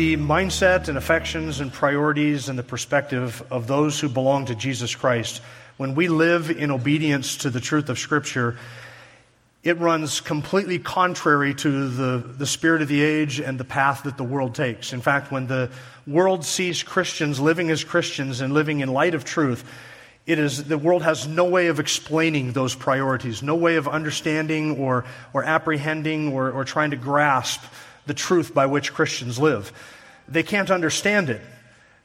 the mindset and affections and priorities and the perspective of those who belong to Jesus Christ, when we live in obedience to the truth of Scripture, it runs completely contrary to the, the spirit of the age and the path that the world takes. In fact, when the world sees Christians living as Christians and living in light of truth, it is the world has no way of explaining those priorities, no way of understanding or, or apprehending or, or trying to grasp the truth by which Christians live. They can't understand it.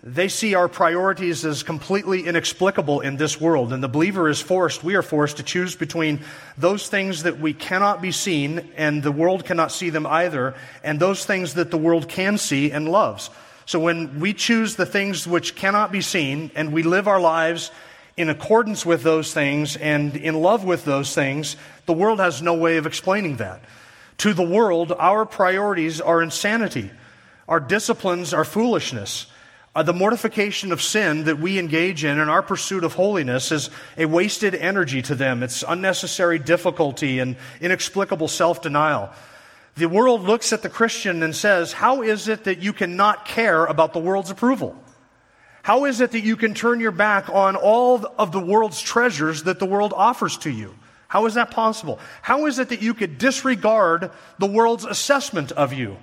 They see our priorities as completely inexplicable in this world, and the believer is forced, we are forced to choose between those things that we cannot be seen and the world cannot see them either, and those things that the world can see and loves. So when we choose the things which cannot be seen and we live our lives in accordance with those things and in love with those things, the world has no way of explaining that. To the world, our priorities are insanity. Our disciplines are foolishness. Uh, the mortification of sin that we engage in in our pursuit of holiness is a wasted energy to them. It's unnecessary difficulty and inexplicable self denial. The world looks at the Christian and says, How is it that you cannot care about the world's approval? How is it that you can turn your back on all of the world's treasures that the world offers to you? How is that possible? How is it that you could disregard the world's assessment of you?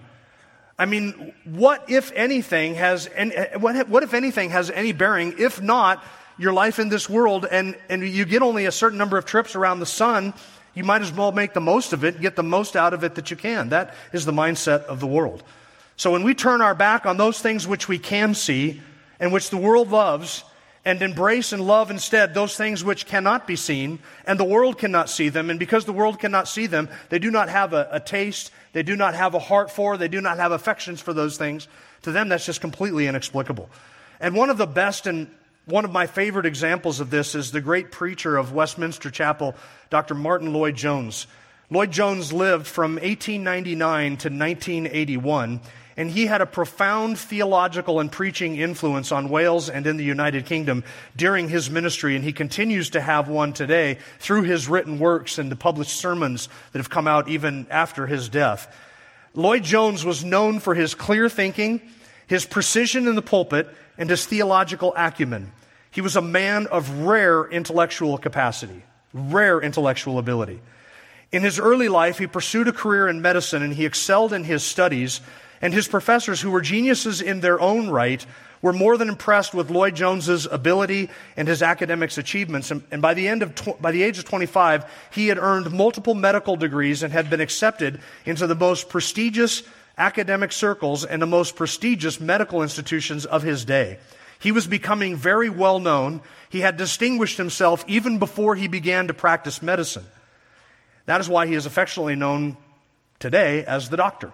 I mean, what if anything has, what, what if anything has any bearing, if not your life in this world, and, and you get only a certain number of trips around the sun, you might as well make the most of it, get the most out of it that you can. That is the mindset of the world. So when we turn our back on those things which we can see and which the world loves, and embrace and love instead those things which cannot be seen, and the world cannot see them. And because the world cannot see them, they do not have a, a, taste, they do not have a heart for, they do not have affections for those things. To them, that's just completely inexplicable. And one of the best and one of my favorite examples of this is the great preacher of Westminster Chapel, Dr. Martyn Lloyd Jones. Lloyd Jones lived from 1899 to 1981 and he had a profound theological and preaching influence on Wales and in the United Kingdom during his ministry, and he continues to have one today through his written works and the published sermons that have come out even after his death. Lloyd Jones was known for his clear thinking, his precision in the pulpit, and his theological acumen. He was a man of rare intellectual capacity, rare intellectual ability. In his early life, he pursued a career in medicine and he excelled in his studies and his professors, who were geniuses in their own right, were more than impressed with Lloyd Jones's ability and his academics achievements. And, and by, the end of tw- by the age of 25, he had earned multiple medical degrees and had been accepted into the most prestigious academic circles and the most prestigious medical institutions of his day. He was becoming very well known. He had distinguished himself even before he began to practice medicine. That is why he is affectionately known today as the doctor.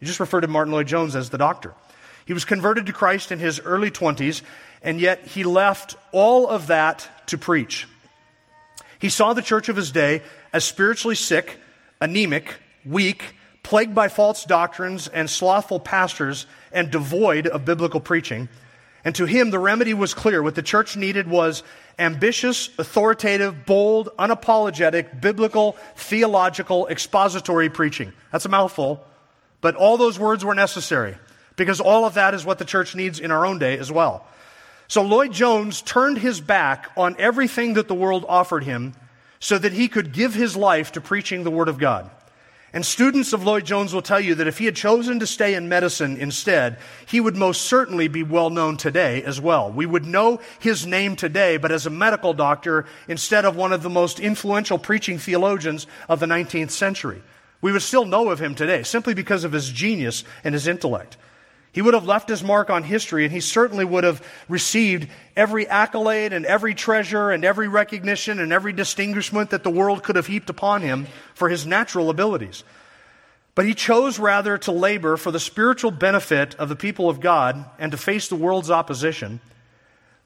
You just refer to Martyn Lloyd Jones as the doctor. He was converted to Christ in his early 20s, and yet he left all of that to preach. He saw the church of his day as spiritually sick, anemic, weak, plagued by false doctrines and slothful pastors, and devoid of biblical preaching. And to him, the remedy was clear. What the church needed was ambitious, authoritative, bold, unapologetic, biblical, theological, expository preaching. That's a mouthful. But all those words were necessary because all of that is what the church needs in our own day as well. So Lloyd Jones turned his back on everything that the world offered him so that he could give his life to preaching the Word of God. And students of Lloyd Jones will tell you that if he had chosen to stay in medicine instead, he would most certainly be well known today as well. We would know his name today, but as a medical doctor instead of one of the most influential preaching theologians of the 19th century. We would still know of him today simply because of his genius and his intellect. He would have left his mark on history, and he certainly would have received every accolade and every treasure and every recognition and every distinguishment that the world could have heaped upon him for his natural abilities. But he chose rather to labor for the spiritual benefit of the people of God and to face the world's opposition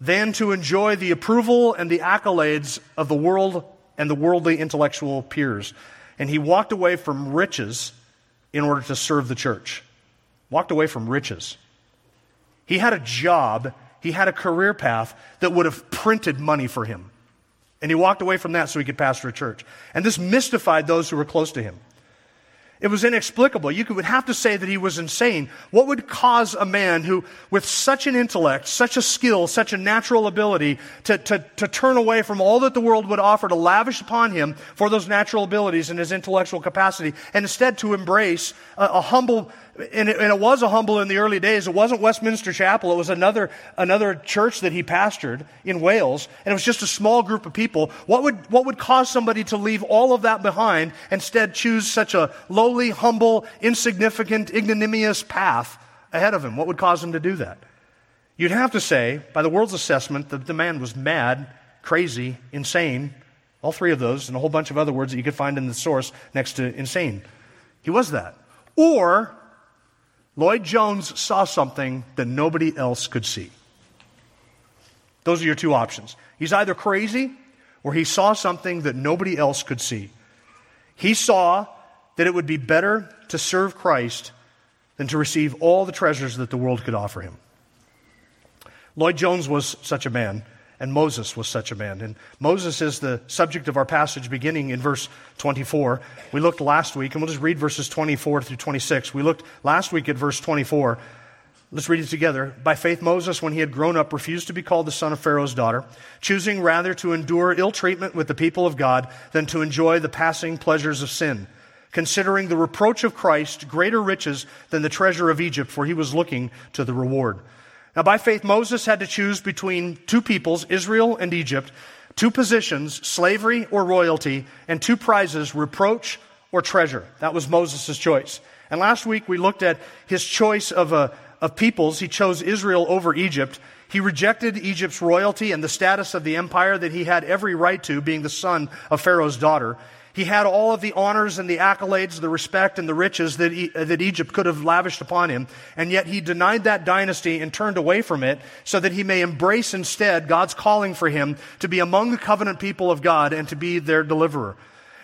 than to enjoy the approval and the accolades of the world and the worldly intellectual peers. And he walked away from riches in order to serve the church. Walked away from riches. He had a job, he had a career path that would have printed money for him. And he walked away from that so he could pastor a church. And this mystified those who were close to him. It was inexplicable. You would have to say that he was insane. What would cause a man who, with such an intellect, such a skill, such a natural ability, to, to, to turn away from all that the world would offer to lavish upon him for those natural abilities and his intellectual capacity, and instead to embrace a, a humble and it, and it, was a humble in the early days. It wasn't Westminster Chapel. It was another, another church that he pastored in Wales. And it was just a small group of people. What would, what would cause somebody to leave all of that behind and instead choose such a lowly, humble, insignificant, ignominious path ahead of him? What would cause him to do that? You'd have to say, by the world's assessment, that the man was mad, crazy, insane. All three of those, and a whole bunch of other words that you could find in the source next to insane. He was that. Or Lloyd Jones saw something that nobody else could see. Those are your two options. He's either crazy or he saw something that nobody else could see. He saw that it would be better to serve Christ than to receive all the treasures that the world could offer him. Lloyd Jones was such a man. And Moses was such a man. And Moses is the subject of our passage beginning in verse 24. We looked last week, and we'll just read verses 24 through 26. We looked last week at verse 24. Let's read it together. By faith, Moses, when he had grown up, refused to be called the son of Pharaoh's daughter, choosing rather to endure ill treatment with the people of God than to enjoy the passing pleasures of sin, considering the reproach of Christ greater riches than the treasure of Egypt, for he was looking to the reward. Now, by faith, Moses had to choose between two peoples, Israel and Egypt, two positions, slavery or royalty, and two prizes, reproach or treasure. That was Moses' choice. And last week we looked at his choice of, uh, of peoples. He chose Israel over Egypt. He rejected Egypt's royalty and the status of the empire that he had every right to, being the son of Pharaoh's daughter. He had all of the honors and the accolades, the respect and the riches that, that Egypt could have lavished upon him. And yet he denied that dynasty and turned away from it so that he may embrace instead God's calling for him to be among the covenant people of God and to be their deliverer.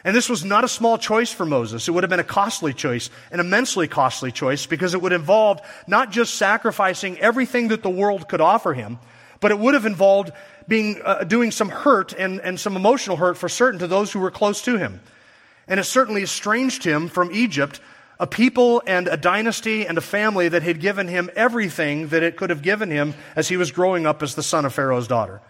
And this was not a small choice for Moses. It would have been a costly choice, an immensely costly choice, because it would involve not just sacrificing everything that the world could offer him, but it would have involved being, uh, doing some hurt and, and some emotional hurt for certain to those who were close to him. And it certainly estranged him from Egypt, a people and a dynasty and a family that had given him everything that it could have given him as he was growing up as the son of Pharaoh's daughter.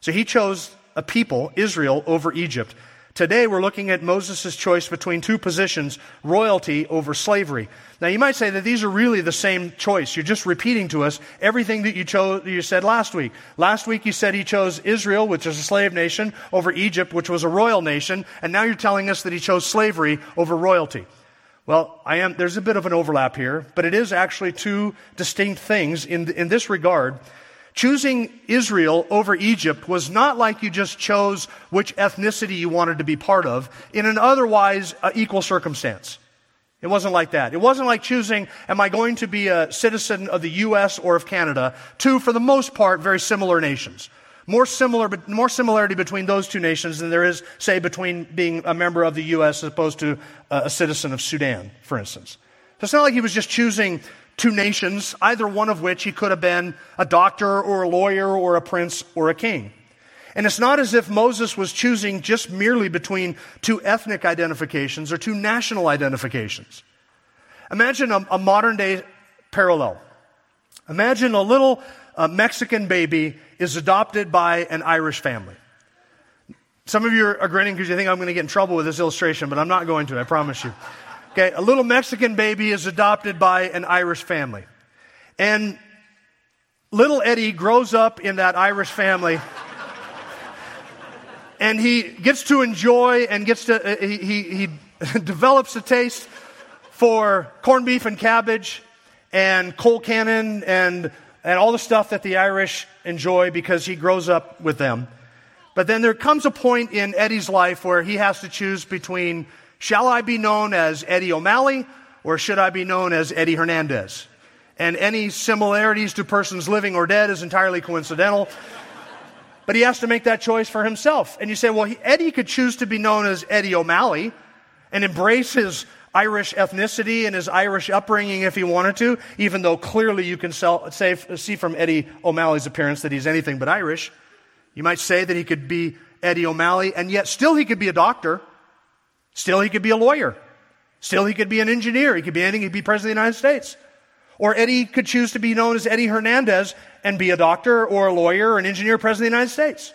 So he chose a people, Israel, over Egypt. Today we're looking at Moses' choice between two positions, royalty over slavery. Now you might say that these are really the same choice. You're just repeating to us everything that you you said last week. Last week you said he chose Israel, which is a slave nation, over Egypt, which was a royal nation, and now you're telling us that he chose slavery over royalty. Well, I am, there's a bit of an overlap here, but it is actually two distinct things in, in this regard. Choosing Israel over Egypt was not like you just chose which ethnicity you wanted to be part of in an otherwise uh, equal circumstance. It wasn't like that. It wasn't like choosing, am I going to be a citizen of the U.S. or of Canada? Two, for the most part, very similar nations. More similar, but more similarity between those two nations than there is, say, between being a member of the U.S. as opposed to a citizen of Sudan, for instance. So it's not like he was just choosing two nations, either one of which he could have been a doctor or a lawyer or a prince or a king. And it's not as if Moses was choosing just merely between two ethnic identifications or two national identifications. Imagine a, a modern day parallel. Imagine a little uh, Mexican baby is adopted by an Irish family. Some of you are grinning because you think I'm going to get in trouble with this illustration, but I'm not going to, I promise you. Okay, a little Mexican baby is adopted by an Irish family. And little Eddie grows up in that Irish family. and he gets to enjoy and gets to, uh, he, he, he develops a taste for corned beef and cabbage and Colcannon and, and all the stuff that the Irish enjoy because he grows up with them. But then there comes a point in Eddie's life where he has to choose between Shall I be known as Eddie O'Malley or should I be known as Eddie Hernandez? And any similarities to persons living or dead is entirely coincidental. But he has to make that choice for himself. And you say, well, Eddie could choose to be known as Eddie O'Malley and embrace his Irish ethnicity and his Irish upbringing if he wanted to, even though clearly you can sell, say, see from Eddie O'Malley's appearance that he's anything but Irish. You might say that he could be Eddie O'Malley, and yet still he could be a doctor. Still he could be a lawyer. Still he could be an engineer. He could be anything. He could be president of the United States. Or Eddie could choose to be known as Eddie Hernandez and be a doctor or a lawyer or an engineer president of the United States.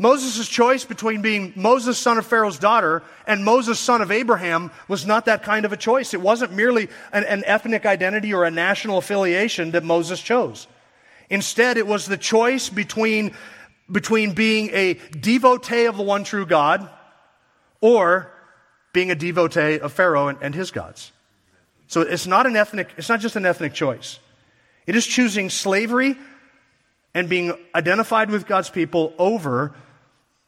Moses' choice between being Moses, son of Pharaoh's daughter, and Moses, son of Abraham, was not that kind of a choice. It wasn't merely an, an, ethnic identity or a national affiliation that Moses chose. Instead, it was the choice between, between being a devotee of the one true God or being a devotee of Pharaoh and, and his gods. So it's not an ethnic, it's not just an ethnic choice. It is choosing slavery and being identified with God's people over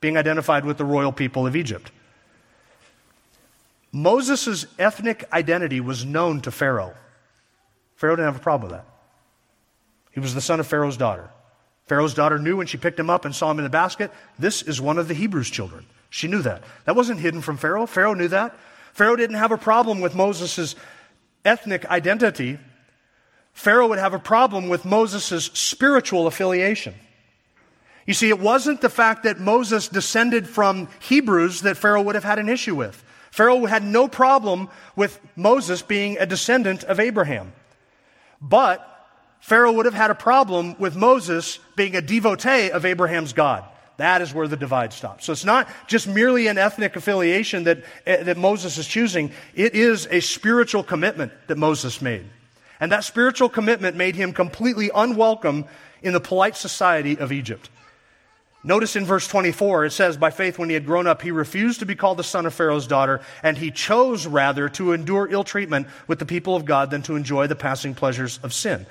being identified with the royal people of Egypt. Moses' ethnic identity was known to Pharaoh. Pharaoh didn't have a problem with that. He was the son of Pharaoh's daughter. Pharaoh's daughter knew when she picked him up and saw him in the basket, this is one of the Hebrews' children. She knew that. That wasn't hidden from Pharaoh. Pharaoh knew that. Pharaoh didn't have a problem with Moses' ethnic identity. Pharaoh would have a problem with Moses' spiritual affiliation. You see, it wasn't the fact that Moses descended from Hebrews that Pharaoh would have had an issue with. Pharaoh had no problem with Moses being a descendant of Abraham. But Pharaoh would have had a problem with Moses being a devotee of Abraham's God. That is where the divide stops. So it's not just merely an ethnic affiliation that, eh, that Moses is choosing. It is a spiritual commitment that Moses made. And that spiritual commitment made him completely unwelcome in the polite society of Egypt. Notice in verse 24, it says, By faith, when he had grown up, he refused to be called the son of Pharaoh's daughter, and he chose rather to endure ill treatment with the people of God than to enjoy the passing pleasures of sin.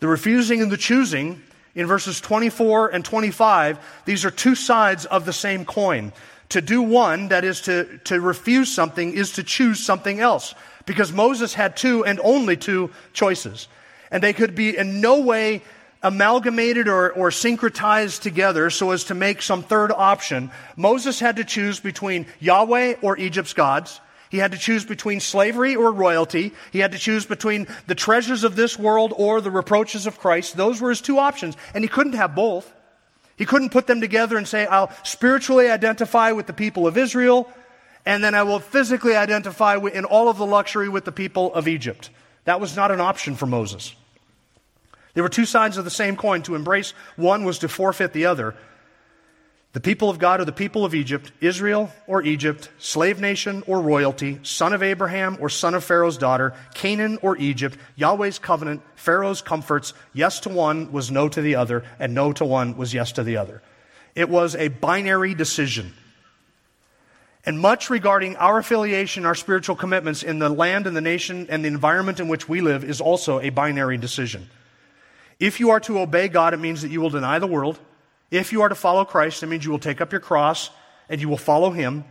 The refusing and the choosing in verses 24 and 25, these are two sides of the same coin. To do one, that is to, to refuse something, is to choose something else. Because Moses had two and only two choices. And they could be in no way amalgamated or, or syncretized together so as to make some third option. Moses had to choose between Yahweh or Egypt's gods. He had to choose between slavery or royalty. He had to choose between the treasures of this world or the reproaches of Christ. Those were his two options, and he couldn't have both. He couldn't put them together and say, I'll spiritually identify with the people of Israel, and then I will physically identify in all of the luxury with the people of Egypt. That was not an option for Moses. There were two sides of the same coin. To embrace one was to forfeit the other. The people of God are the people of Egypt, Israel or Egypt, slave nation or royalty, son of Abraham or son of Pharaoh's daughter, Canaan or Egypt, Yahweh's covenant, Pharaoh's comforts. Yes to one was no to the other, and no to one was yes to the other. It was a binary decision. And much regarding our affiliation, our spiritual commitments in the land and the nation and the environment in which we live is also a binary decision. If you are to obey God, it means that you will deny the world. If you are to follow Christ, it means you will take up your cross and you will follow Him.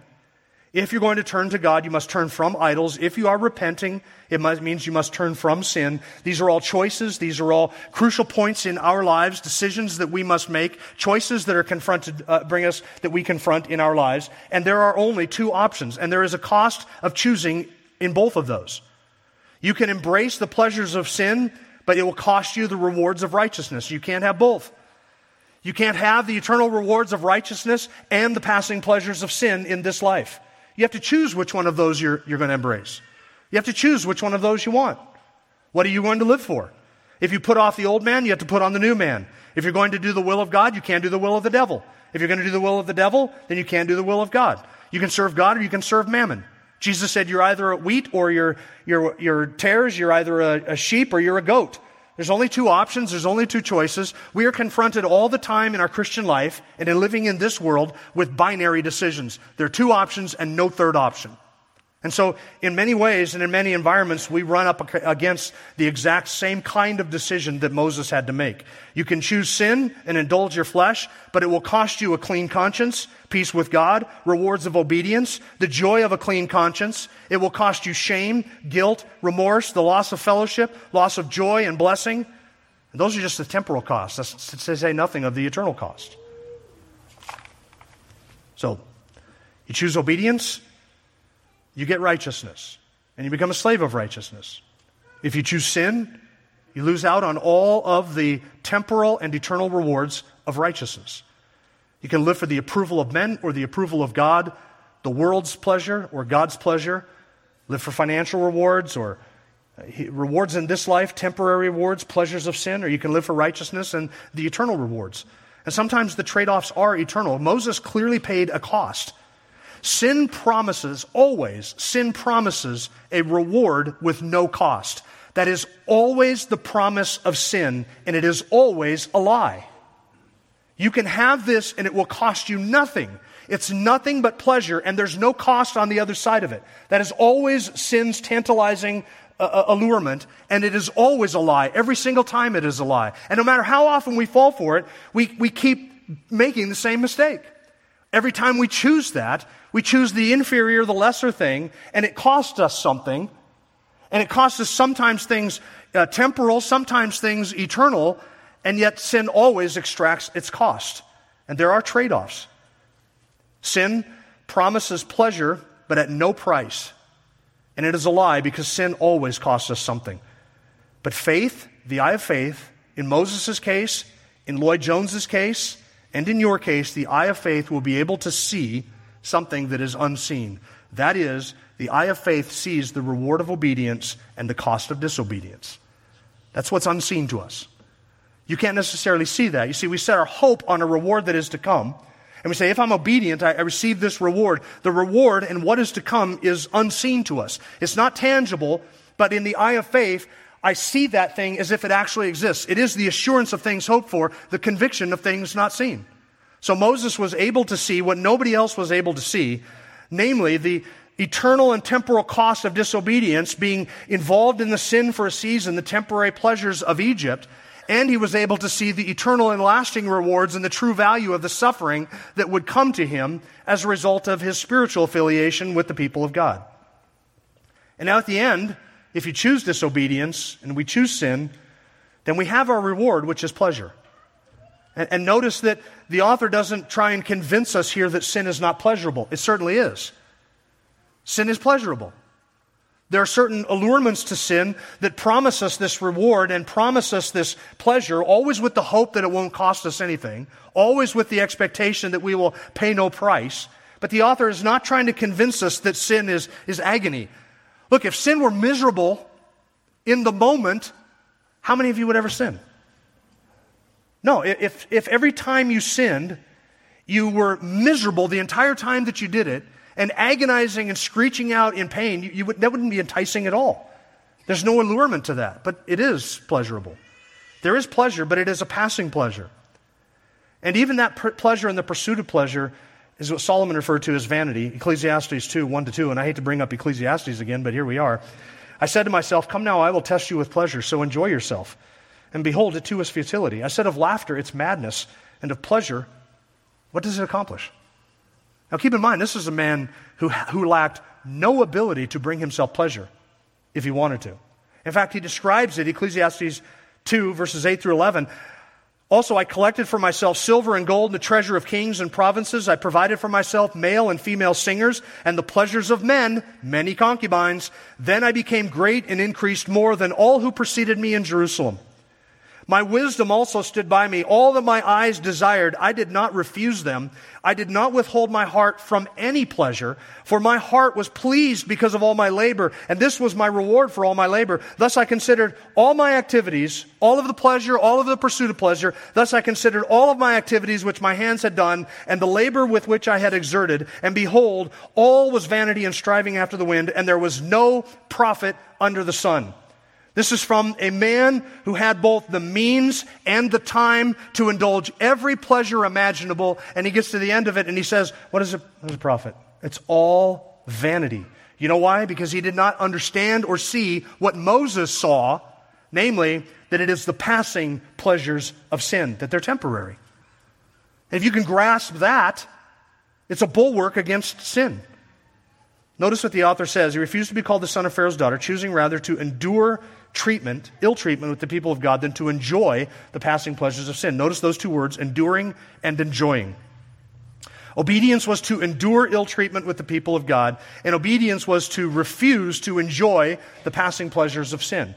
If you're going to turn to God, you must turn from idols. If you are repenting, it means you must turn from sin. These are all choices. These are all crucial points in our lives, decisions that we must make, choices that are confronted, uh, bring us, that we confront in our lives. And there are only two options, and there is a cost of choosing in both of those. You can embrace the pleasures of sin, but it will cost you the rewards of righteousness. You can't have both. You can't have the eternal rewards of righteousness and the passing pleasures of sin in this life. You have to choose which one of those you're, you're going to embrace. You have to choose which one of those you want. What are you going to live for? If you put off the old man, you have to put on the new man. If you're going to do the will of God, you can't do the will of the devil. If you're going to do the will of the devil, then you can't do the will of God. You can serve God or you can serve mammon. Jesus said you're either a wheat or you're, you're, you're tares, you're either a, a sheep or you're a goat. There's only two options. There's only two choices. We are confronted all the time in our Christian life and in living in this world with binary decisions. There are two options and no third option. And so, in many ways and in many environments, we run up against the exact same kind of decision that Moses had to make. You can choose sin and indulge your flesh, but it will cost you a clean conscience, peace with God, rewards of obedience, the joy of a clean conscience. It will cost you shame, guilt, remorse, the loss of fellowship, loss of joy and blessing. And those are just the temporal costs. That's to say nothing of the eternal cost. So, you choose obedience, you get righteousness, and you become a slave of righteousness. If you choose sin, you lose out on all of the temporal and eternal rewards of righteousness. You can live for the approval of men or the approval of God, the world's pleasure or God's pleasure, live for financial rewards or uh, rewards in this life, temporary rewards, pleasures of sin, or you can live for righteousness and the eternal rewards. And sometimes the trade offs are eternal. Moses clearly paid a cost. Sin promises, always, sin promises a reward with no cost. That is always the promise of sin, and it is always a lie. You can have this, and it will cost you nothing. It's nothing but pleasure, and there's no cost on the other side of it. That is always sin's tantalizing uh, uh, allurement, and it is always a lie. Every single time it is a lie. And no matter how often we fall for it, we, we keep making the same mistake. Every time we choose that, we choose the inferior, the lesser thing, and it costs us something. And it costs us sometimes things uh, temporal, sometimes things eternal, and yet sin always extracts its cost. And there are trade offs. Sin promises pleasure, but at no price. And it is a lie because sin always costs us something. But faith, the eye of faith, in Moses' case, in Lloyd Jones's case, and in your case, the eye of faith will be able to see something that is unseen. That is, the eye of faith sees the reward of obedience and the cost of disobedience. That's what's unseen to us. You can't necessarily see that. You see, we set our hope on a reward that is to come. And we say, if I'm obedient, I, receive this reward. The reward and what is to come is unseen to us. It's not tangible, but in the eye of faith, I see that thing as if it actually exists. It is the assurance of things hoped for, the conviction of things not seen. So Moses was able to see what nobody else was able to see, namely the eternal and temporal cost of disobedience, being involved in the sin for a season, the temporary pleasures of Egypt, and he was able to see the eternal and lasting rewards and the true value of the suffering that would come to him as a result of his spiritual affiliation with the people of God. And now at the end, if you choose disobedience and we choose sin, then we have our reward, which is pleasure. And, and notice that the author doesn't try and convince us here that sin is not pleasurable. It certainly is. Sin is pleasurable. There are certain allurements to sin that promise us this reward and promise us this pleasure, always with the hope that it won't cost us anything, always with the expectation that we will pay no price. But the author is not trying to convince us that sin is, is agony. Look, if sin were miserable in the moment, how many of you would ever sin? No, if, if every time you sinned, you were miserable the entire time that you did it, and agonizing and screeching out in pain, you, you would, that wouldn't be enticing at all. There's no allurement to that, but it is pleasurable. There is pleasure, but it is a passing pleasure. And even that pleasure and the pursuit of pleasure is what Solomon referred to as vanity. Ecclesiastes 2, 1 to 2. And I hate to bring up Ecclesiastes again, but here we are. I said to myself, Come now, I will test you with pleasure, so enjoy yourself. And behold, it too is futility. I said of laughter, it's madness, and of pleasure, what does it accomplish? Now keep in mind, this is a man who, who lacked no ability to bring himself pleasure if he wanted to. In fact, he describes it, Ecclesiastes 2, verses 8 through 11. Also, I collected for myself silver and gold, and the treasure of kings and provinces. I provided for myself male and female singers, and the pleasures of men, many concubines. Then I became great and increased more than all who preceded me in Jerusalem. My wisdom also stood by me. All that my eyes desired, I did not refuse them. I did not withhold my heart from any pleasure, for my heart was pleased because of all my labor, and this was my reward for all my labor. Thus I considered all my activities, all of the pleasure, all of the pursuit of pleasure. Thus I considered all of my activities which my hands had done, and the labor with which I had exerted. And behold, all was vanity and striving after the wind, and there was no profit under the sun. This is from a man who had both the means and the time to indulge every pleasure imaginable. And he gets to the end of it and he says, What is a, what is a profit? It's all vanity. You know why? Because he did not understand or see what Moses saw, namely, that it is the passing pleasures of sin, that they're temporary. And if you can grasp that, it's a bulwark against sin. Notice what the author says. He refused to be called the son of Pharaoh's daughter, choosing rather to endure treatment, ill treatment with the people of God than to enjoy the passing pleasures of sin. Notice those two words, enduring and enjoying. Obedience was to endure ill treatment with the people of God, and obedience was to refuse to enjoy the passing pleasures of sin.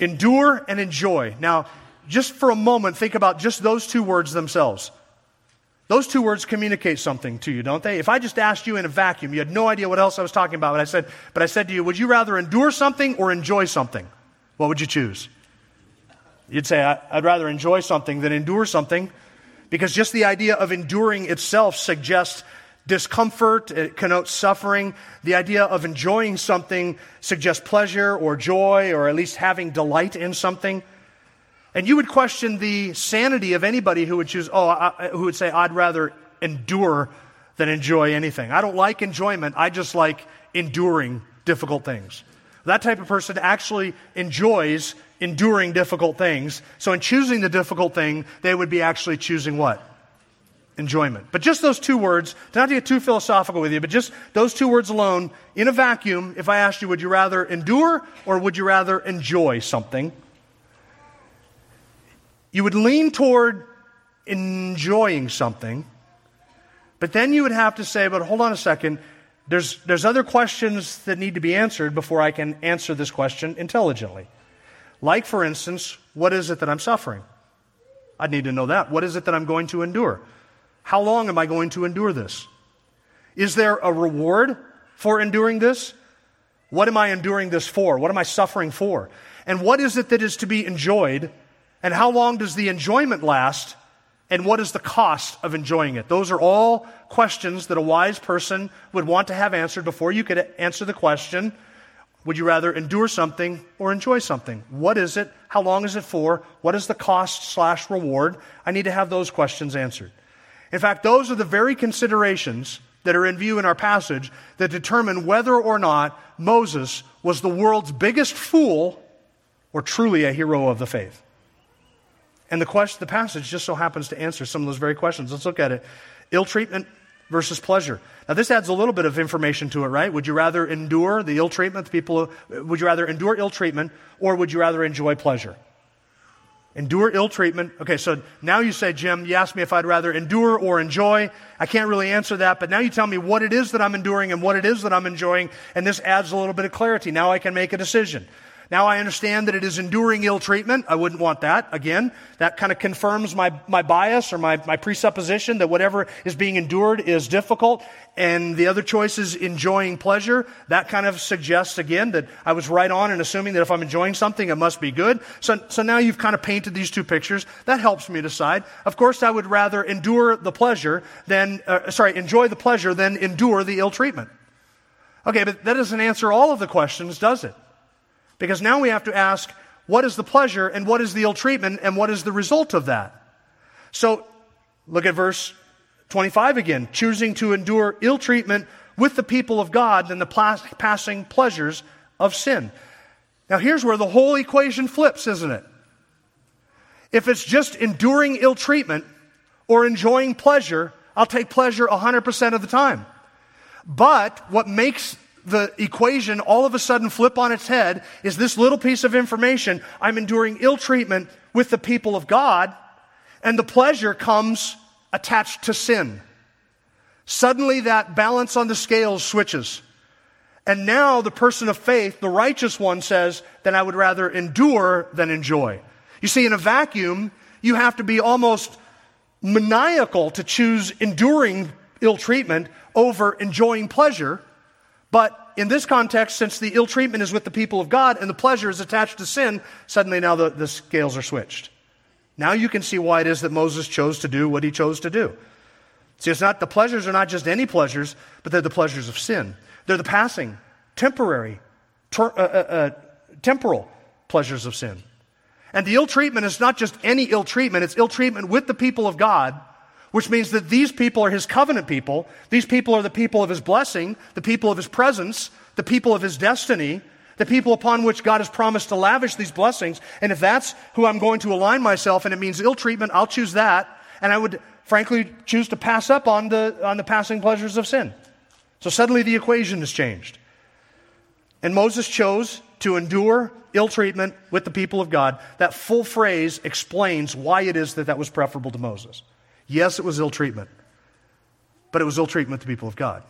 Endure and enjoy. Now, just for a moment, think about just those two words themselves. Those two words communicate something to you, don't they? If I just asked you in a vacuum, you had no idea what else I was talking about, but I said, but I said to you, would you rather endure something or enjoy something? What would you choose? You'd say, I'd rather enjoy something than endure something because just the idea of enduring itself suggests discomfort, it connotes suffering. The idea of enjoying something suggests pleasure or joy or at least having delight in something. And you would question the sanity of anybody who would choose, oh, I, who would say, I'd rather endure than enjoy anything. I don't like enjoyment, I just like enduring difficult things. That type of person actually enjoys enduring difficult things. So, in choosing the difficult thing, they would be actually choosing what? Enjoyment. But just those two words, not to get too philosophical with you, but just those two words alone, in a vacuum, if I asked you, would you rather endure or would you rather enjoy something? You would lean toward enjoying something, but then you would have to say, but hold on a second, there's, there's other questions that need to be answered before I can answer this question intelligently. Like, for instance, what is it that I'm suffering? I'd need to know that. What is it that I'm going to endure? How long am I going to endure this? Is there a reward for enduring this? What am I enduring this for? What am I suffering for? And what is it that is to be enjoyed and how long does the enjoyment last? And what is the cost of enjoying it? Those are all questions that a wise person would want to have answered before you could answer the question Would you rather endure something or enjoy something? What is it? How long is it for? What is the cost slash reward? I need to have those questions answered. In fact, those are the very considerations that are in view in our passage that determine whether or not Moses was the world's biggest fool or truly a hero of the faith. And the, question, the passage just so happens to answer some of those very questions. Let's look at it. Ill treatment versus pleasure. Now, this adds a little bit of information to it, right? Would you rather endure the ill treatment, the people, would you rather endure ill treatment, or would you rather enjoy pleasure? Endure ill treatment. Okay, so now you say, Jim, you asked me if I'd rather endure or enjoy. I can't really answer that, but now you tell me what it is that I'm enduring and what it is that I'm enjoying, and this adds a little bit of clarity. Now I can make a decision. Now I understand that it is enduring ill treatment. I wouldn't want that. Again, that kind of confirms my, my bias or my, my presupposition that whatever is being endured is difficult. And the other choice is enjoying pleasure. That kind of suggests again that I was right on in assuming that if I'm enjoying something, it must be good. So, so now you've kind of painted these two pictures. That helps me decide. Of course, I would rather endure the pleasure than, uh, sorry, enjoy the pleasure than endure the ill treatment. Okay, but that doesn't answer all of the questions, does it? Because now we have to ask, what is the pleasure and what is the ill treatment and what is the result of that? So look at verse 25 again. Choosing to endure ill treatment with the people of God than the passing pleasures of sin. Now here's where the whole equation flips, isn't it? If it's just enduring ill treatment or enjoying pleasure, I'll take pleasure 100% of the time. But what makes the equation all of a sudden flip on its head is this little piece of information. I'm enduring ill treatment with the people of God, and the pleasure comes attached to sin. Suddenly, that balance on the scales switches. And now the person of faith, the righteous one, says, then I would rather endure than enjoy. You see, in a vacuum, you have to be almost maniacal to choose enduring ill treatment over enjoying pleasure. But in this context, since the ill treatment is with the people of God and the pleasure is attached to sin, suddenly now the, the scales are switched. Now you can see why it is that Moses chose to do what he chose to do. See, it's not, the pleasures are not just any pleasures, but they're the pleasures of sin. They're the passing, temporary, ter, uh, uh, uh, temporal pleasures of sin. And the ill treatment is not just any ill treatment, it's ill treatment with the people of God which means that these people are his covenant people. These people are the people of his blessing, the people of his presence, the people of his destiny, the people upon which God has promised to lavish these blessings. And if that's who I'm going to align myself and it means ill treatment, I'll choose that. And I would frankly choose to pass up on the, on the passing pleasures of sin. So suddenly the equation has changed. And Moses chose to endure ill treatment with the people of God. That full phrase explains why it is that that was preferable to Moses. Yes, it was ill treatment. but it was ill treatment to people of God.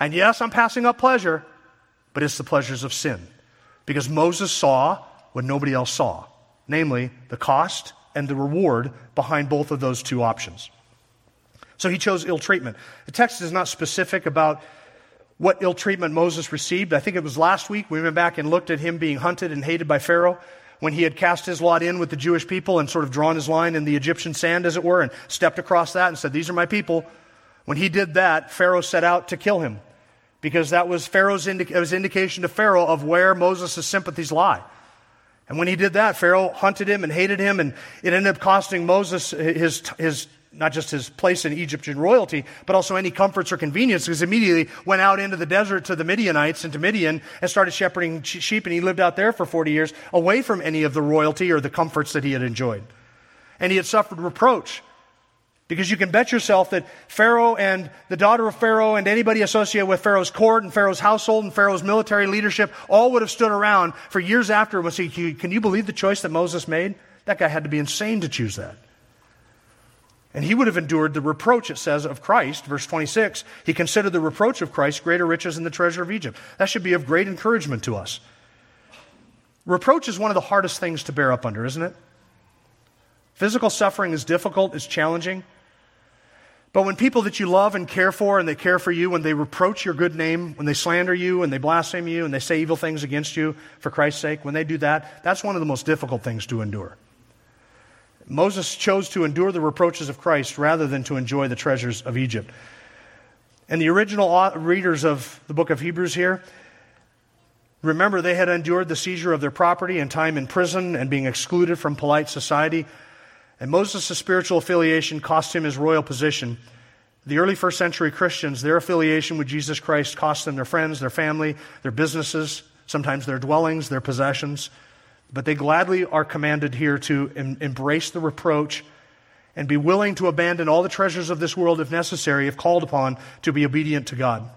And yes, I'm passing up pleasure, but it's the pleasures of sin. Because Moses saw what nobody else saw, namely the cost and the reward behind both of those two options. So he chose ill treatment. The text is not specific about what ill treatment Moses received. I think it was last week we went back and looked at him being hunted and hated by Pharaoh when he had cast his lot in with the Jewish people and sort of drawn his line in the Egyptian sand, as it were, and stepped across that and said, These are my people. When he did that, Pharaoh set out to kill him because that was Pharaoh's indi- was indication to Pharaoh of where Moses' sympathies lie. And when he did that, Pharaoh hunted him and hated him, and it ended up costing Moses his, his not just his place in Egyptian royalty, but also any comforts or convenience, because immediately went out into the desert to the Midianites and to Midian and started shepherding sheep, and he lived out there for 40 years away from any of the royalty or the comforts that he had enjoyed. And he had suffered reproach. Because you can bet yourself that Pharaoh and the daughter of Pharaoh and anybody associated with Pharaoh's court and Pharaoh's household and Pharaoh's military leadership all would have stood around for years after and would say, Can you believe the choice that Moses made? That guy had to be insane to choose that. And he would have endured the reproach, it says, of Christ. Verse 26, he considered the reproach of Christ greater riches than the treasure of Egypt. That should be of great encouragement to us. Reproach is one of the hardest things to bear up under, isn't it? Physical suffering is difficult, it's challenging. But when people that you love and care for and they care for you, when they reproach your good name, when they slander you and they blaspheme you and they say evil things against you for Christ's sake, when they do that, that's one of the most difficult things to endure. Moses chose to endure the reproaches of Christ rather than to enjoy the treasures of Egypt. And the original readers of the book of Hebrews here, remember they had endured the seizure of their property and time in prison and being excluded from polite society. And Moses' spiritual affiliation cost him his royal position. The early first century Christians, their affiliation with Jesus Christ cost them their friends, their family, their businesses, sometimes their dwellings, their possessions. But they gladly are commanded here to em- embrace the reproach and be willing to abandon all the treasures of this world if necessary, if called upon, to be obedient to God.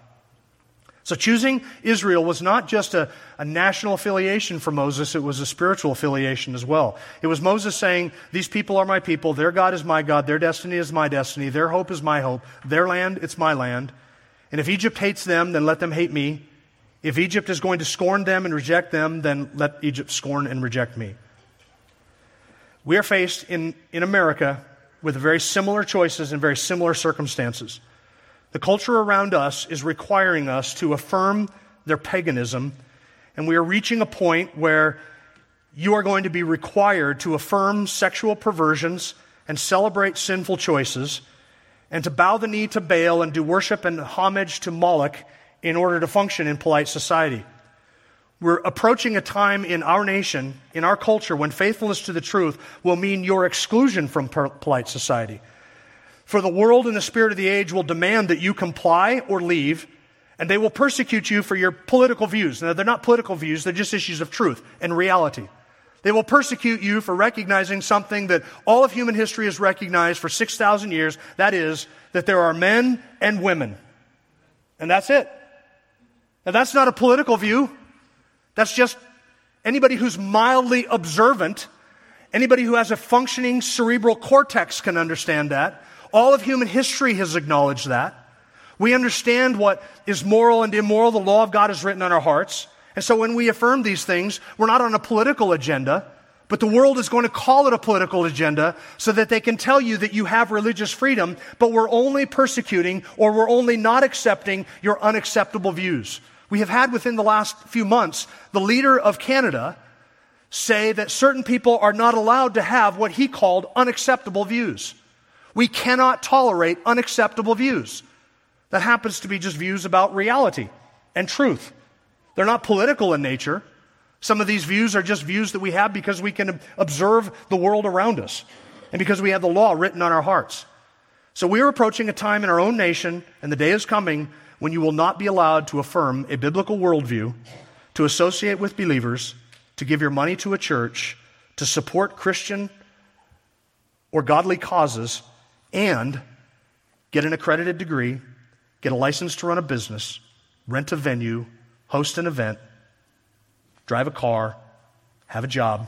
So choosing Israel was not just a, a, national affiliation for Moses, it was a spiritual affiliation as well. It was Moses saying, These people are my people, their God is my God, their destiny is my destiny, their hope is my hope, their land, it's my land. And if Egypt hates them, then let them hate me. If Egypt is going to scorn them and reject them, then let Egypt scorn and reject me. We are faced in, in America with very similar choices and very similar circumstances. The culture around us is requiring us to affirm their paganism, and we are reaching a point where you are going to be required to affirm sexual perversions and celebrate sinful choices, and to bow the knee to Baal and do worship and homage to Moloch in order to function in polite society. We're approaching a time in our nation, in our culture, when faithfulness to the truth will mean your exclusion from polite society. For the world and the spirit of the age will demand that you comply or leave, and they will persecute you for your political views. Now, they're not political views, they're just issues of truth and reality. They will persecute you for recognizing something that all of human history has recognized for 6,000 years that is, that there are men and women. And that's it. Now, that's not a political view. That's just anybody who's mildly observant, anybody who has a functioning cerebral cortex can understand that. All of human history has acknowledged that. We understand what is moral and immoral. The law of God is written on our hearts. And so when we affirm these things, we're not on a political agenda, but the world is going to call it a political agenda so that they can tell you that you have religious freedom, but we're only persecuting or we're only not accepting your unacceptable views. We have had within the last few months the leader of Canada say that certain people are not allowed to have what he called unacceptable views. We cannot tolerate unacceptable views. That happens to be just views about reality and truth. They're not political in nature. Some of these views are just views that we have because we can observe the world around us and because we have the law written on our hearts. So we are approaching a time in our own nation, and the day is coming when you will not be allowed to affirm a biblical worldview, to associate with believers, to give your money to a church, to support Christian or godly causes, and get an accredited degree, get a license to run a business, rent a venue, host an event, drive a car, have a job,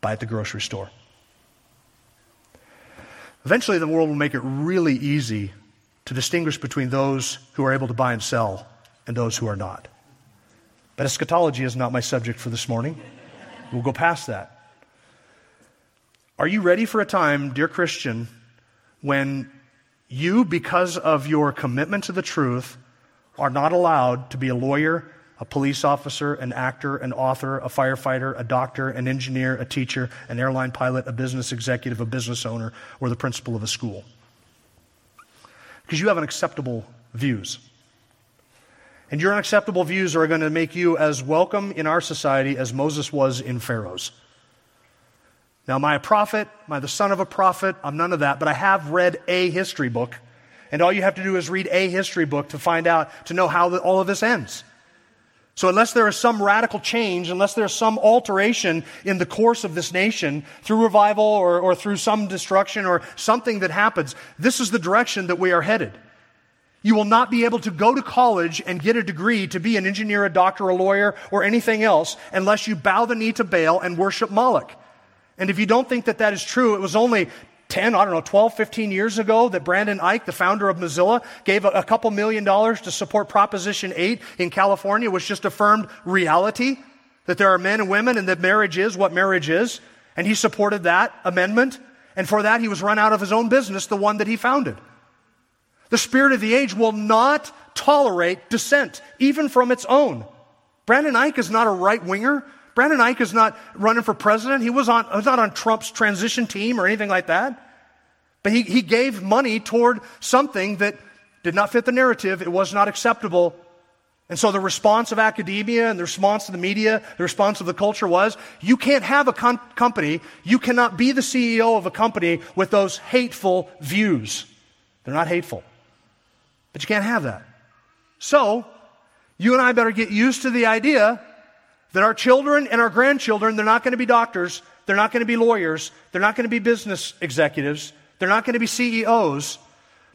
buy at the grocery store. Eventually, the world will make it really easy to distinguish between those who are able to buy and sell and those who are not. But eschatology is not my subject for this morning. We'll go past that. Are you ready for a time, dear Christian, when you, because of your commitment to the truth, are not allowed to be a lawyer, a police officer, an actor, an author, a firefighter, a doctor, an engineer, a teacher, an airline pilot, a business executive, a business owner, or the principal of a school? Because you have unacceptable views. And your unacceptable views are going to make you as welcome in our society as Moses was in Pharaoh's. Now, am I a prophet? Am I the son of a prophet? I'm none of that, but I have read a history book. And all you have to do is read a history book to find out, to know how the, all of this ends. So, unless there is some radical change, unless there's some alteration in the course of this nation through revival or, or through some destruction or something that happens, this is the direction that we are headed. You will not be able to go to college and get a degree to be an engineer, a doctor, a lawyer, or anything else unless you bow the knee to Baal and worship Moloch. And if you don't think that that is true, it was only 10, I don't know, 12, 15 years ago that Brendan Eich, the founder of Mozilla, gave a, a couple million dollars to support Proposition 8 in California, which just affirmed reality that there are men and women and that marriage is what marriage is. And he supported that amendment. And for that, he was run out of his own business, the one that he founded. The spirit of the age will not tolerate dissent, even from its own. Brendan Eich is not a right winger. Brendan Eich is not running for president. He was, on, was not on Trump's transition team or anything like that. But he, he gave money toward something that did not fit the narrative. It was not acceptable. And so the response of academia and the response of the media, the response of the culture was, you can't have a com- company, you cannot be the CEO of a company with those hateful views. They're not hateful. But you can't have that. So, you and I better get used to the idea that our children and our grandchildren, they're not going to be doctors, they're not going to be lawyers, they're not going to be business executives, they're not going to be CEOs,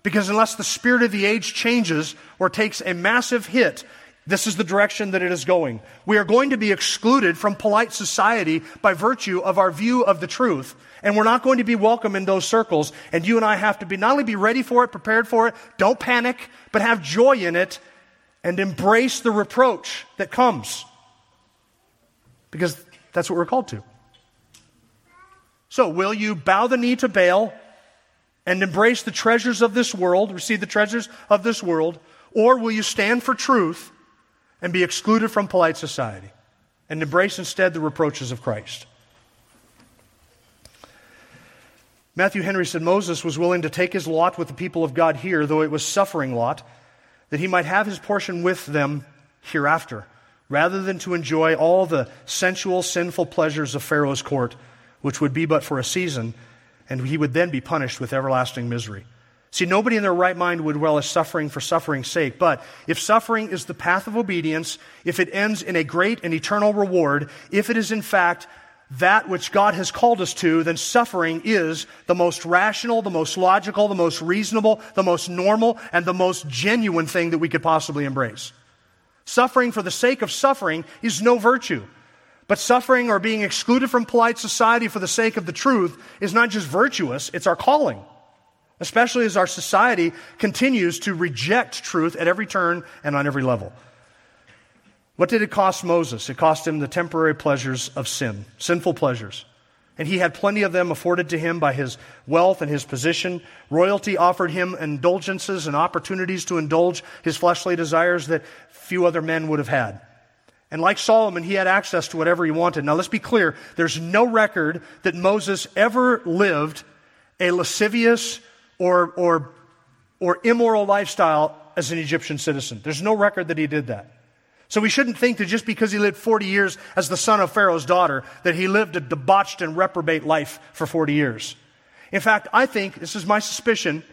because unless the spirit of the age changes or takes a massive hit, this is the direction that it is going. We are going to be excluded from polite society by virtue of our view of the truth. And we're not going to be welcome in those circles. And you and I have to be not only be ready for it, prepared for it, don't panic, but have joy in it and embrace the reproach that comes because that's what we're called to. So, will you bow the knee to Baal and embrace the treasures of this world, receive the treasures of this world, or will you stand for truth and be excluded from polite society and embrace instead the reproaches of Christ? Matthew Henry said Moses was willing to take his lot with the people of God here, though it was suffering lot, that he might have his portion with them hereafter rather than to enjoy all the sensual, sinful pleasures of Pharaoh's court, which would be but for a season, and he would then be punished with everlasting misery. See, nobody in their right mind would relish suffering for suffering's sake, but if suffering is the path of obedience, if it ends in a great and eternal reward, if it is in fact that which God has called us to, then suffering is the most rational, the most logical, the most reasonable, the most normal, and the most genuine thing that we could possibly embrace. Suffering for the sake of suffering is no virtue. But suffering or being excluded from polite society for the sake of the truth is not just virtuous, it's our calling. Especially as our society continues to reject truth at every turn and on every level. What did it cost Moses? It cost him the temporary pleasures of sin, sinful pleasures. And he had plenty of them afforded to him by his wealth and his position. Royalty offered him indulgences and opportunities to indulge his fleshly desires that few other men would have had. And like Solomon, he had access to whatever he wanted. Now let's be clear there's no record that Moses ever lived a lascivious or, or, or immoral lifestyle as an Egyptian citizen. There's no record that he did that. So we shouldn't think that just because he lived 40 years as the son of Pharaoh's daughter, that he lived a debauched and reprobate life for 40 years. In fact, I think, this is my suspicion,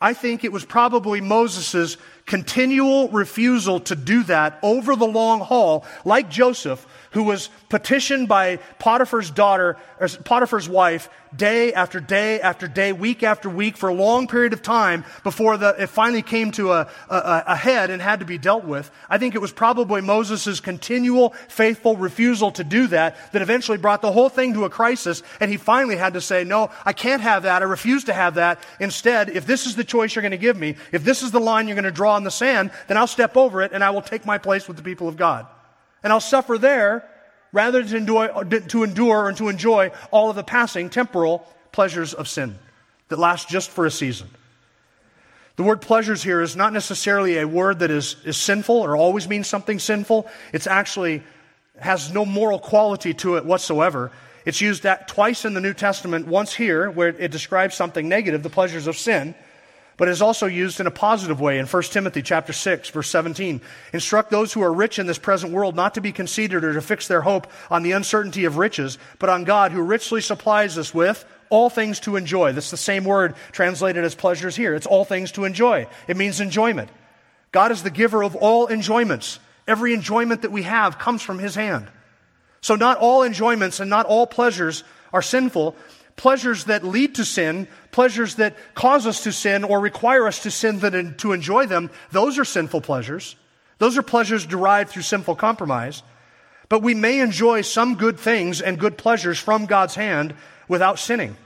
I think it was probably Moses' continual refusal to do that over the long haul, like Joseph, who was petitioned by Potiphar's daughter, or Potiphar's wife, day after day after day, week after week, for a long period of time before the, it finally came to a, a, a head and had to be dealt with. I think it was probably Moses' continual, faithful refusal to do that that eventually brought the whole thing to a crisis, and he finally had to say, No, I can't have that. I refuse to have that. Instead, if this is the choice you're going to give me, if this is the line you're going to draw in the sand, then I'll step over it and I will take my place with the people of God and I'll suffer there rather than to endure and to enjoy all of the passing temporal pleasures of sin that last just for a season. The word pleasures here is not necessarily a word that is, is sinful or always means something sinful. It's actually has no moral quality to it whatsoever. It's used twice in the New Testament, once here where it describes something negative, the pleasures of sin, but is also used in a positive way in 1 Timothy chapter 6 verse 17. Instruct those who are rich in this present world not to be conceited or to fix their hope on the uncertainty of riches, but on God who richly supplies us with all things to enjoy. That's the same word translated as pleasures here. It's all things to enjoy. It means enjoyment. God is the giver of all enjoyments. Every enjoyment that we have comes from his hand. So not all enjoyments and not all pleasures are sinful, pleasures that lead to sin, pleasures that cause us to sin or require us to sin to enjoy them, those are sinful pleasures. Those are pleasures derived through sinful compromise. But we may enjoy some good things and good pleasures from God's hand without sinning.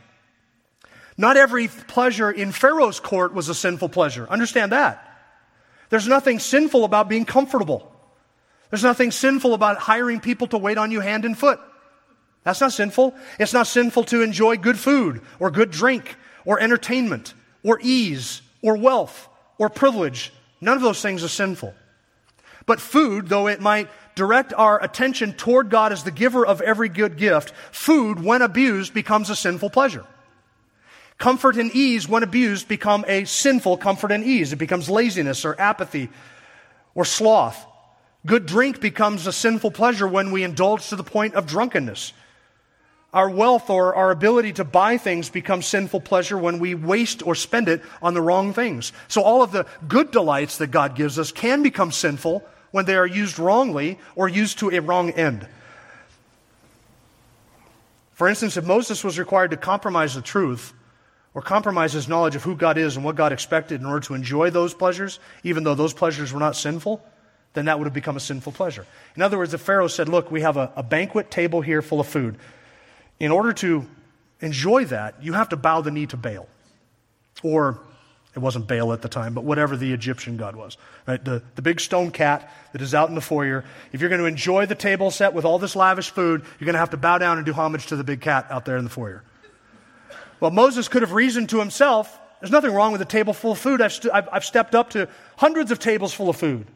Not every pleasure in Pharaoh's court was a sinful pleasure. Understand that. There's nothing sinful about being comfortable. There's nothing sinful about hiring people to wait on you hand and foot. That's not sinful. It's not sinful to enjoy good food or good drink or entertainment or ease or wealth or privilege. None of those things are sinful. But food, though it might direct our attention toward God as the giver of every good gift, food, when abused, becomes a sinful pleasure. Comfort and ease, when abused, become a sinful comfort and ease. It becomes laziness or apathy or sloth. Good drink becomes a sinful pleasure when we indulge to the point of drunkenness. Our wealth or our ability to buy things becomes sinful pleasure when we waste or spend it on the wrong things. So all of the good delights that God gives us can become sinful when they are used wrongly or used to a wrong end. For instance, if Moses was required to compromise the truth or compromise his knowledge of who God is and what God expected in order to enjoy those pleasures, even though those pleasures were not sinful, then that would have become a sinful pleasure. In other words, if Pharaoh said, Look, we have a, a banquet table here full of food in order to enjoy that, you have to bow the knee to Baal. Or it wasn't Baal at the time, but whatever the Egyptian god was. Right? The, the big stone cat that is out in the foyer. If you're going to enjoy the table set with all this lavish food, you're going to have to bow down and do homage to the big cat out there in the foyer. Well, Moses could have reasoned to himself there's nothing wrong with a table full of food. I've, st- I've, I've stepped up to hundreds of tables full of food.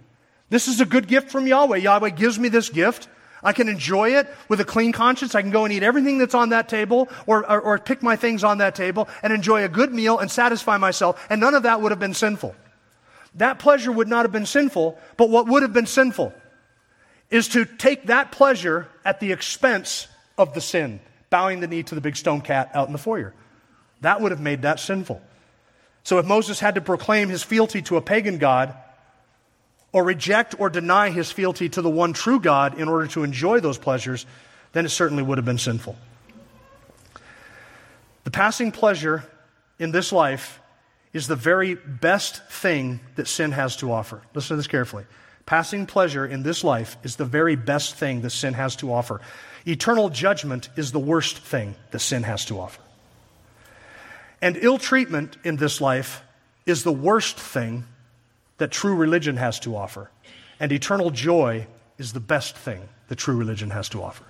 This is a good gift from Yahweh. Yahweh gives me this gift. I can enjoy it with a clean conscience. I can go and eat everything that's on that table or, or, or, pick my things on that table and enjoy a good meal and satisfy myself. And none of that would have been sinful. That pleasure would not have been sinful, but what would have been sinful is to take that pleasure at the expense of the sin, bowing the knee to the big stone cat out in the foyer. That would have made that sinful. So if Moses had to proclaim his fealty to a pagan God, or reject or deny his fealty to the one true God in order to enjoy those pleasures, then it certainly would have been sinful. The passing pleasure in this life is the very best thing that sin has to offer. Listen to this carefully. Passing pleasure in this life is the very best thing that sin has to offer. Eternal judgment is the worst thing that sin has to offer. And ill treatment in this life is the worst thing that true religion has to offer. And eternal joy is the best thing that true religion has to offer.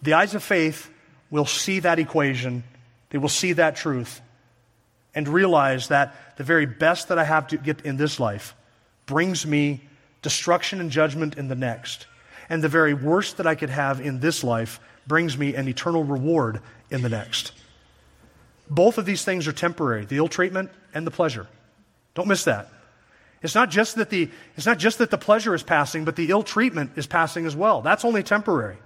The eyes of faith will see that equation, they will see that truth, and realize that the very best that I have to get in this life brings me destruction and judgment in the next. And the very worst that I could have in this life brings me an eternal reward in the next. Both of these things are temporary the ill treatment and the pleasure. Don't miss that. It's not just that the, it's not just that the pleasure is passing, but the ill treatment is passing as well. That's only temporary.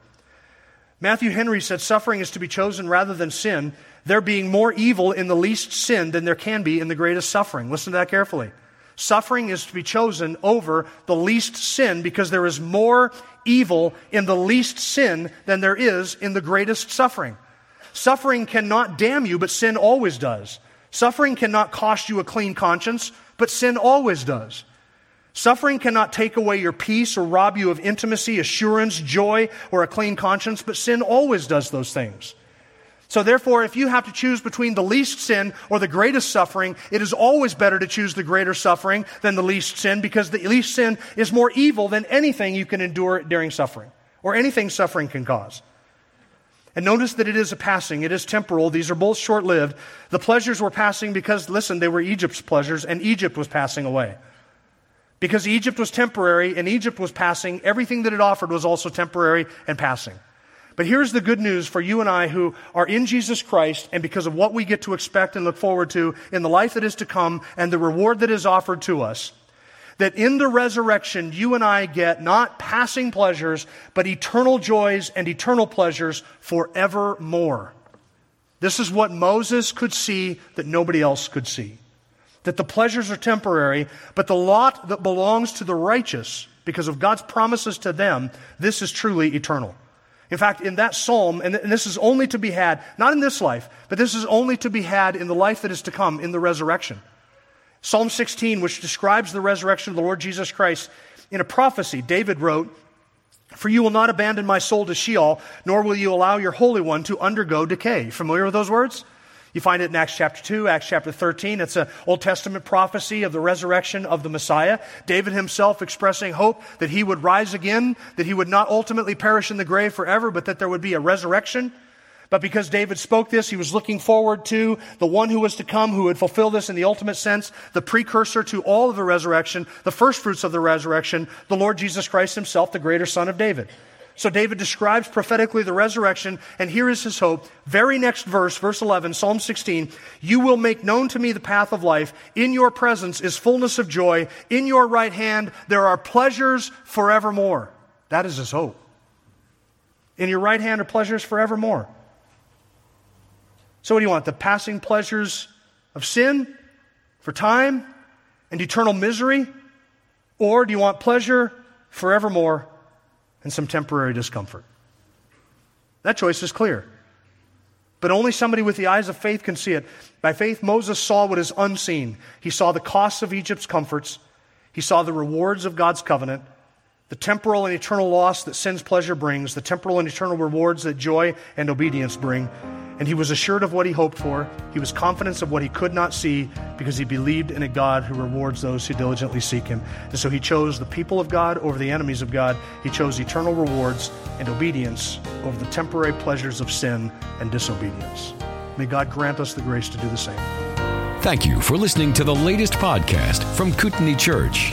Matthew Henry said suffering is to be chosen rather than sin, there being more evil in the least sin than there can be in the greatest suffering. Listen to that carefully. Suffering is to be chosen over the least sin because there is more evil in the least sin than there is in the greatest suffering. Suffering cannot damn you, but sin always does. Suffering cannot cost you a clean conscience, but sin always does. Suffering cannot take away your peace or rob you of intimacy, assurance, joy, or a clean conscience, but sin always does those things. So therefore, if you have to choose between the least sin or the greatest suffering, it is always better to choose the greater suffering than the least sin because the least sin is more evil than anything you can endure during suffering or anything suffering can cause. And notice that it is a passing. It is temporal. These are both short lived. The pleasures were passing because, listen, they were Egypt's pleasures and Egypt was passing away. Because Egypt was temporary and Egypt was passing, everything that it offered was also temporary and passing. But here's the good news for you and I who are in Jesus Christ and because of what we get to expect and look forward to in the life that is to come and the reward that is offered to us. That in the resurrection, you and I get not passing pleasures, but eternal joys and eternal pleasures forevermore. This is what Moses could see that nobody else could see. That the pleasures are temporary, but the lot that belongs to the righteous, because of God's promises to them, this is truly eternal. In fact, in that psalm, and this is only to be had, not in this life, but this is only to be had in the life that is to come, in the resurrection. Psalm 16, which describes the resurrection of the Lord Jesus Christ, in a prophecy, David wrote, For you will not abandon my soul to Sheol, nor will you allow your Holy One to undergo decay. Familiar with those words? You find it in Acts chapter 2, Acts chapter 13. It's an Old Testament prophecy of the resurrection of the Messiah. David himself expressing hope that he would rise again, that he would not ultimately perish in the grave forever, but that there would be a resurrection. But because David spoke this, he was looking forward to the one who was to come, who would fulfill this in the ultimate sense, the precursor to all of the resurrection, the first fruits of the resurrection, the Lord Jesus Christ himself, the greater son of David. So David describes prophetically the resurrection, and here is his hope. Very next verse, verse 11, Psalm 16. You will make known to me the path of life. In your presence is fullness of joy. In your right hand there are pleasures forevermore. That is his hope. In your right hand are pleasures forevermore. So what do you want? The passing pleasures of sin for time and eternal misery? Or do you want pleasure forevermore and some temporary discomfort. That choice is clear. But only somebody with the eyes of faith can see it. By faith, Moses saw what is unseen. He saw the costs of Egypt's comforts, he saw the rewards of God's covenant, the temporal and eternal loss that sin's pleasure brings, the temporal and eternal rewards that joy and obedience bring. And he was assured of what he hoped for. He was confident of what he could not see because he believed in a God who rewards those who diligently seek him. And so he chose the people of God over the enemies of God. He chose eternal rewards and obedience over the temporary pleasures of sin and disobedience. May God grant us the grace to do the same. Thank you for listening to the latest podcast from Kootenai Church.